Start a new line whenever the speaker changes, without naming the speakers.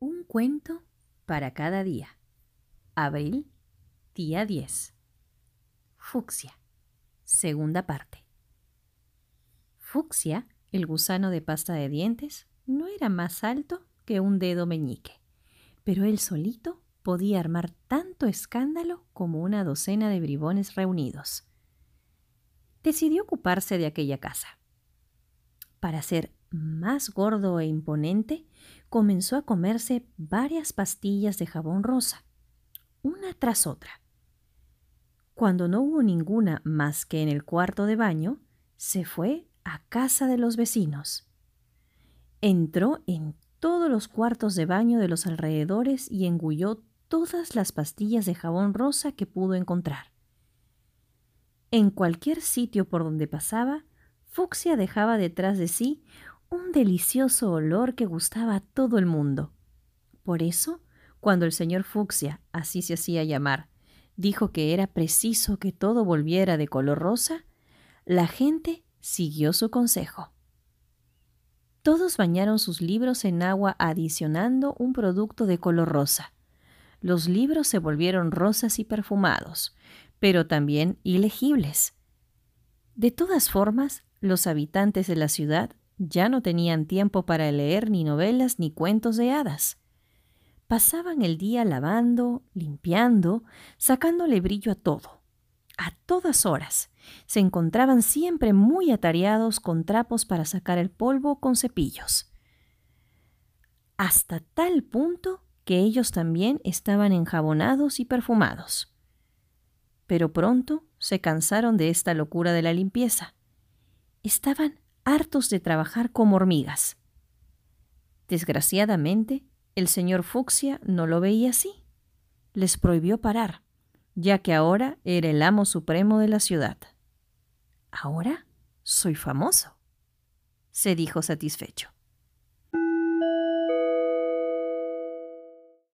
Un cuento para cada día. Abril, día 10. Fucsia. Segunda parte. Fucsia, el gusano de pasta de dientes, no era más alto que un dedo meñique, pero él solito podía armar tanto escándalo como una docena de bribones reunidos. Decidió ocuparse de aquella casa. Para ser más gordo e imponente, comenzó a comerse varias pastillas de jabón rosa, una tras otra. Cuando no hubo ninguna más que en el cuarto de baño, se fue a casa de los vecinos. Entró en todos los cuartos de baño de los alrededores y engulló todas las pastillas de jabón rosa que pudo encontrar. En cualquier sitio por donde pasaba, Fucsia dejaba detrás de sí un delicioso olor que gustaba a todo el mundo. Por eso, cuando el señor Fucsia, así se hacía llamar, dijo que era preciso que todo volviera de color rosa, la gente siguió su consejo. Todos bañaron sus libros en agua adicionando un producto de color rosa. Los libros se volvieron rosas y perfumados, pero también ilegibles. De todas formas, los habitantes de la ciudad ya no tenían tiempo para leer ni novelas ni cuentos de hadas. Pasaban el día lavando, limpiando, sacándole brillo a todo. A todas horas. Se encontraban siempre muy atareados con trapos para sacar el polvo con cepillos. Hasta tal punto que ellos también estaban enjabonados y perfumados. Pero pronto se cansaron de esta locura de la limpieza. Estaban hartos de trabajar como hormigas. Desgraciadamente, el señor Fucsia no lo veía así. Les prohibió parar, ya que ahora era el amo supremo de la ciudad. Ahora soy famoso, se dijo satisfecho.